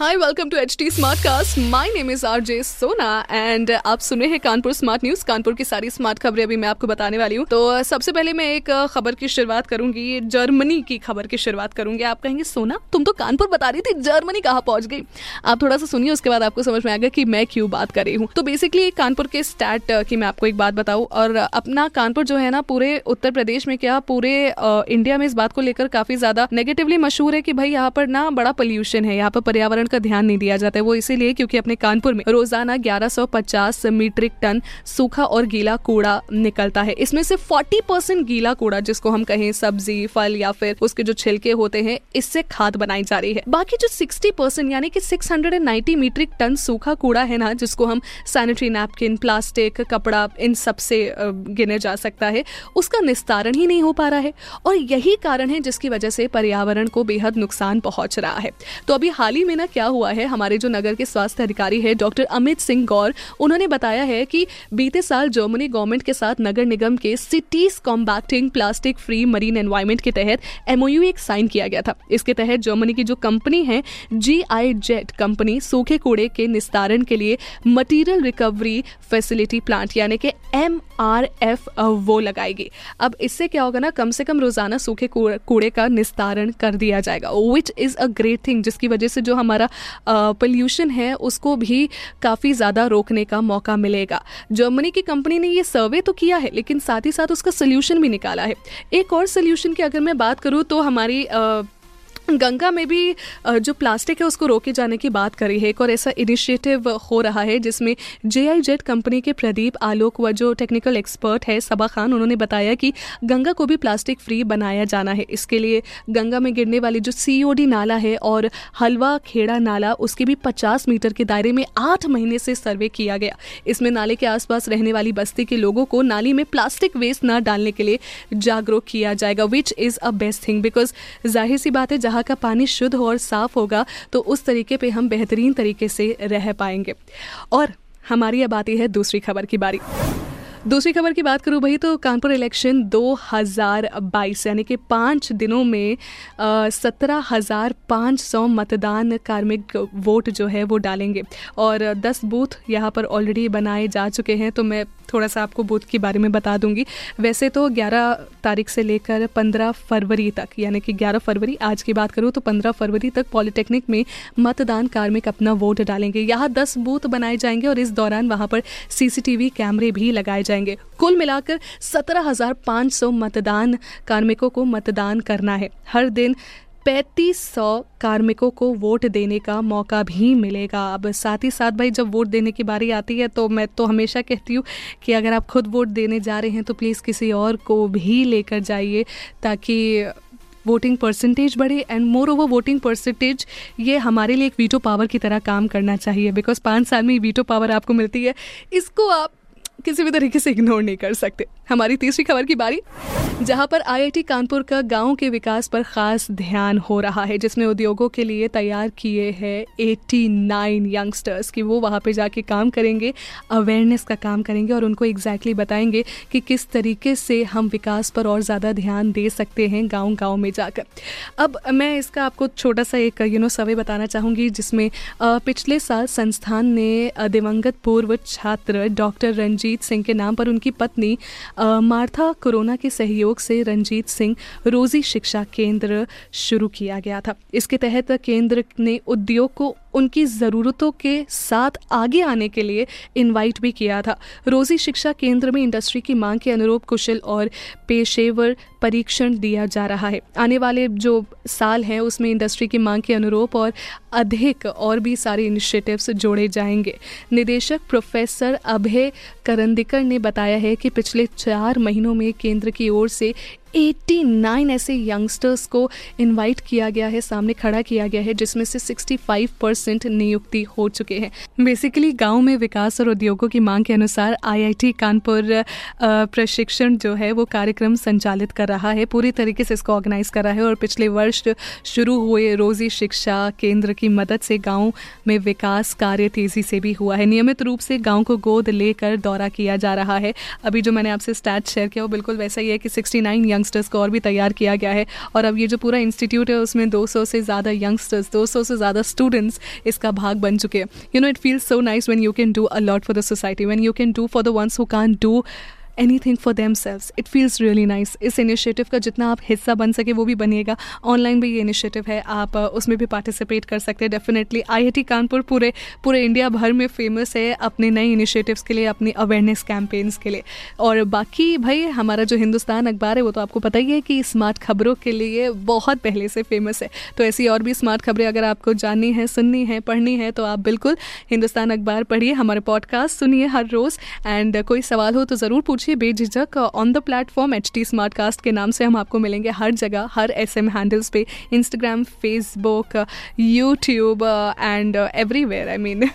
hi welcome to H T smart cast my name is R J Sona and आप सुन हैं Kanpur smart news Kanpur की सारी smart खबरें अभी मैं आपको बताने वाली हूँ। तो सबसे पहले मैं एक खबर की शुरुआत करूँगी। जर्मनी की खबर की शुरुआत करूँगी। आप कहेंगे, सोना, तुम तो कानपुर बता रही थी, जर्मनी कहाँ पहुँच गई? आप थोड़ा सा सुनिए, उसके बाद आपको समझ में आएगा कि मैं क्यों बात कर रही हूँ। तो बेसिकली कानपुर के स्टैट की मैं आपको एक बात बताऊँ। और अपना कानपुर जो है ना, पूरे उत्तर प्रदेश में क्या, पूरे इंडिया में इस बात को लेकर काफ़ी ज़्यादा नेगेटिवली मशहूर है कि भाई यहाँ पर ना बड़ा पोल्यूशन है। यहाँ पर पर्यावरण का ध्यान नहीं दिया जाता है। वो इसीलिए क्योंकि अपने कानपुर में रोज़ाना 1150 मीट्रिक टन सूखा और गीला कूड़ा निकलता है। इसमें से 40 परसेंट गीला कूड़ा, जिसको हम कहें सब्ज़ी, फल या फिर उसके जो छिलके होते हैं, इससे खाद बनाई जा रही है। बाकी जो 60 परसेंट यानी कि 690 मीट्रिक टन सूखा कूड़ा है ना, जिसको हम सैनिटरी नैपकिन, प्लास्टिक, कपड़ा, इन सबसे गिने जा सकता है, उसका निस्तारण ही नहीं हो पा रहा है। और यही कारण है जिसकी वजह से पर्यावरण को बेहद नुकसान पहुँच रहा है। तो अभी हाल ही में ना क्या हुआ है? हमारे जो नगर के स्वास्थ्य अधिकारी है, डॉक्टर अमित सिंह गौर, उन्होंने बताया है कि बीते साल जर्मनी गवर्नमेंट के साथ नगर निगम के cities combating plastic free marine environment के तहत एमओयू एक साइन किया गया था। इसके तहत जर्मनी की जो कंपनी है जी आई जेट कंपनी, सूखे कूड़े के निस्तारण के लिए मटीरियल रिकवरी फैसिलिटी प्लांट, यानी कि एम आर एफ़ वो लगाएगी। अब इससे क्या होगा ना, कम से कम रोज़ाना सूखे कूड़े का निस्तारण कर दिया जाएगा which is a great thing जिसकी वजह से जो हमारा पोल्यूशन है, उसको भी काफ़ी ज़्यादा रोकने का मौका मिलेगा। जर्मनी की कंपनी ने ये सर्वे तो किया है, लेकिन साथ ही साथ उसका सोल्यूशन भी निकाला है। एक और सोल्यूशन की अगर मैं बात करूँ तो हमारी गंगा में भी जो प्लास्टिक है उसको रोके जाने की बात करी है। एक और ऐसा इनिशिएटिव हो रहा है जिसमें जे आई जेड कंपनी के प्रदीप आलोक व जो टेक्निकल एक्सपर्ट है सबा खान, उन्होंने बताया कि गंगा को भी प्लास्टिक फ्री बनाया जाना है। इसके लिए गंगा में गिरने वाली जो सीओडी नाला है और हलवा, खेड़ा नाला, उसके भी पचास मीटर के दायरे में आठ महीने से सर्वे किया गया। इसमें नाले के आसपास रहने वाली बस्ती के लोगों को नाली में प्लास्टिक वेस्ट न डालने के लिए जागरूक किया जाएगा which is a best thing because ज़ाहिर सी बात है, जहाँ वहाँ का पानी शुद्ध और साफ़ होगा तो उस तरीके पे हम बेहतरीन तरीके से रह पाएँगे। और हमारी अब आती है दूसरी खबर की बारी। दूसरी खबर की बात करूँ भाई तो कानपुर इलेक्शन 2022 यानी कि पाँच दिनों में सत्रह हज़ार पाँच सौ मतदान कार्मिक वोट जो है वो डालेंगे। और दस बूथ यहाँ पर ऑलरेडी बनाए जा चुके हैं तो मैं थोड़ा सा आपको बूथ के बारे में बता दूँगी। वैसे तो 11 तारीख से लेकर 15 फरवरी तक, यानी कि 11 फरवरी आज की बात करूँ तो 15 फरवरी तक पॉलिटेक्निक में मतदान कार्मिक अपना वोट डालेंगे। यहाँ 10 बूथ बनाए जाएँगे और इस दौरान वहाँ पर सीसीटीवी कैमरे भी लगाए जाएँगे। कुल मिलाकर सत्रह मतदान कार्मिकों को मतदान करना है। हर दिन पैंतीस सौ कार्मिकों को वोट देने का मौका भी मिलेगा। अब साथ ही साथ भाई, जब वोट देने की बारी आती है तो मैं तो हमेशा कहती हूँ कि अगर आप खुद वोट देने जा रहे हैं तो प्लीज़ किसी और को भी लेकर जाइए ताकि वोटिंग परसेंटेज बढ़े। And moreover voting percentage ये हमारे लिए एक वीटो पावर की तरह काम करना चाहिए। बिकॉज़ पाँच साल में वीटो पावर आपको मिलती है। इसको आप किसी भी तरीके से इग्नोर नहीं कर सकते। हमारी तीसरी खबर की बारी, जहाँ पर आईआईटी कानपुर का गाँव के विकास पर खास ध्यान हो रहा है, जिसमें उद्योगों के लिए तैयार किए हैं 89 यंगस्टर्स कि। वो वहाँ पे जाके काम करेंगे अवेयरनेस का काम करेंगे और उनको एग्जैक्टली exactly बताएँगे कि किस तरीके से हम विकास पर और ज़्यादा ध्यान दे सकते हैं गाँव गाँव में जाकर। अब मैं इसका आपको छोटा सा एक यू नो सवे बताना चाहूँगी, जिसमें पिछले साल संस्थान ने दिवंगत पूर्व छात्र डॉक्टर रंजीत सिंह के नाम पर उनकी पत्नी मार्था कोरोना के सहयोग से रंजीत सिंह रोजी शिक्षा केंद्र शुरू किया गया था। इसके तहत केंद्र ने उद्योग को उनकी ज़रूरतों के साथ आगे आने के लिए इनवाइट भी किया था। रोजी शिक्षा केंद्र में इंडस्ट्री की मांग के अनुरूप कुशल और पेशेवर परीक्षण दिया जा रहा है। आने वाले जो साल हैं, उसमें इंडस्ट्री की मांग के अनुरूप और अधिक और भी सारे इनिशिएटिव्स जोड़े जाएँगे। निदेशक प्रोफेसर अभय करंदिकर ने बताया है कि पिछले चार महीनों में केंद्र की ओर से 89 ऐसे यंगस्टर्स को इनवाइट किया गया है, सामने खड़ा किया गया है, जिसमें से 65 परसेंट नियुक्ति हो चुके हैं। बेसिकली गाँव में विकास और उद्योगों की मांग के अनुसार आईआईटी कानपुर प्रशिक्षण जो है, वो कार्यक्रम संचालित कर रहा है। पूरी तरीके से इसको ऑर्गेनाइज कर रहा है और पिछले वर्ष शुरू हुए रोजी शिक्षा केंद्र की मदद से गाँव में विकास कार्य तेज़ी से भी हुआ है। नियमित रूप से गाँव को गोद लेकर दौरा किया जा रहा है। अभी जो मैंने आपसे स्टैट शेयर किया, वो बिल्कुल वैसा ही है कि सिक्सटी यंगस्टर्स को और भी तैयार किया गया है। और अब ये जो पूरा इंस्टीट्यूट है, उसमें 200 से ज़्यादा यंगस्टर्स 200 से ज़्यादा स्टूडेंट्स इसका भाग बन चुके हैं। You know it feels so nice when you can do a lot for the society when you can do for the ones who can do anything for themselves it feels really nice इस initiative का जितना आप हिस्सा बन सके वो भी बनिएगा। Online भी ये इनिशिएटिव है। आप उसमें भी पार्टिसिपेट कर सकते हैं। Definitely I I T Kanpur पूरे पूरे इंडिया भर में फ़ेमस है अपने नए इनिशिएटिव्स के लिए, अपनी अवेयरनेस कैंपेन्स के लिए। और बाकी भाई, हमारा जो हिंदुस्तान अखबार है, वो तो आपको पता ही है कि स्मार्ट खबरों के लिए बहुत पहले से फ़ेमस है। तो ऐसी और भी स्मार्ट खबरें अगर आपको जाननी है, सुननी है, पढ़नी है तो आप बिल्कुल हिंदुस्तान अखबार पढ़िए। हमारे पॉडकास्ट सुनिए हर रोज़। एंड कोई सवाल हो तो ज़रूर पूछिए। पूछिए बेझिझक on the platform H T smart cast के नाम से हम आपको मिलेंगे हर जगह हर एस एम हैंडल्स पे Instagram Facebook YouTube and everywhere I mean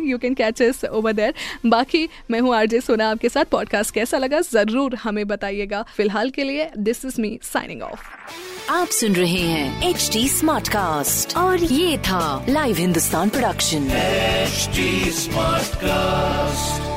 you can catch us over there बाकी मैं हूँ आरजे सोना आपके साथ पॉडकास्ट कैसा लगा ज़रूर हमें बताइएगा। फ़िलहाल के लिए this is me signing off आप सुन रहे हैं एच टी स्मार्ट कास्ट और ये था live Hindustan production smart cast